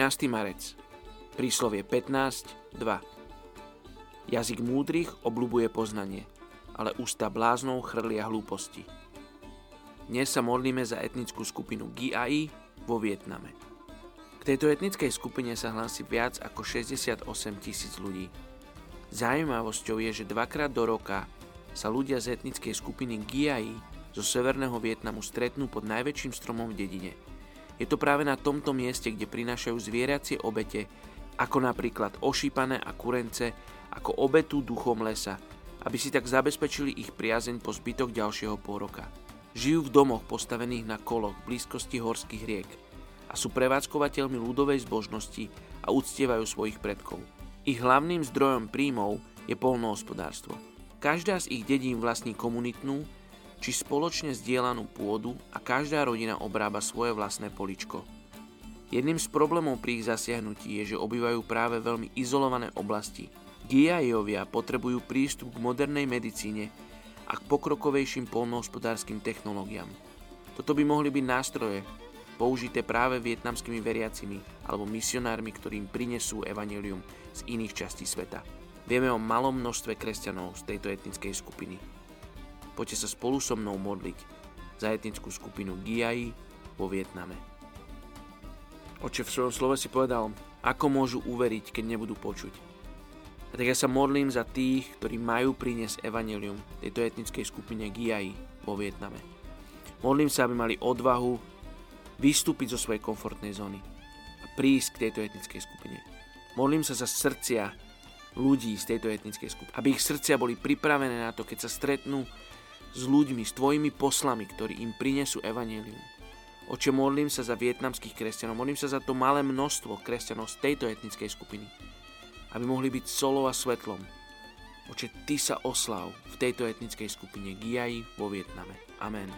13. marec. Príslovie 15, 2. Jazyk múdrych obľubuje poznanie, ale ústa bláznov chrlia hlúposti. Dnes sa modlíme za etnickú skupinu GIA vo Vietname. K tejto etnickej skupine sa hlási viac ako 68 tisíc ľudí. Zaujímavosťou je, že dvakrát do roka sa ľudia z etnickej skupiny GIA zo severného Vietnamu stretnú pod najväčším stromom v dedine – je to práve na tomto mieste, kde prinášajú zvieracie obete, ako napríklad ošípané a kurence, ako obetu duchom lesa, aby si tak zabezpečili ich priazeň po zbytok ďalšieho pôroka. Žijú v domoch postavených na koloch v blízkosti horských riek a sú prevádzkovateľmi ľudovej zbožnosti a uctievajú svojich predkov. Ich hlavným zdrojom príjmov je polnohospodárstvo. Každá z ich dedín vlastní komunitnú, či spoločne zdieľanú pôdu a každá rodina obrába svoje vlastné poličko. Jedným z problémov pri ich zasiahnutí je, že obývajú práve veľmi izolované oblasti. Giajovia potrebujú prístup k modernej medicíne a k pokrokovejším polnohospodárským technológiám. Toto by mohli byť nástroje, použité práve vietnamskými veriacimi alebo misionármi, ktorým prinesú evanelium z iných častí sveta. Vieme o malom množstve kresťanov z tejto etnickej skupiny. Poďte sa spolu so mnou modliť za etnickú skupinu Giai vo Vietname. Oče v svojom slove si povedal, ako môžu uveriť, keď nebudú počuť. A tak ja sa modlím za tých, ktorí majú priniesť evanelium tejto etnickej skupine Giai vo Vietname. Modlím sa, aby mali odvahu vystúpiť zo svojej komfortnej zóny a prísť k tejto etnickej skupine. Modlím sa za srdcia ľudí z tejto etnickej skupiny, aby ich srdcia boli pripravené na to, keď sa stretnú s ľuďmi, s tvojimi poslami, ktorí im prinesú evanelium. Oče, modlím sa za vietnamských kresťanov, modlím sa za to malé množstvo kresťanov z tejto etnickej skupiny, aby mohli byť solou a svetlom. Oče, Ty sa osláv v tejto etnickej skupine Giai vo Vietname. Amen.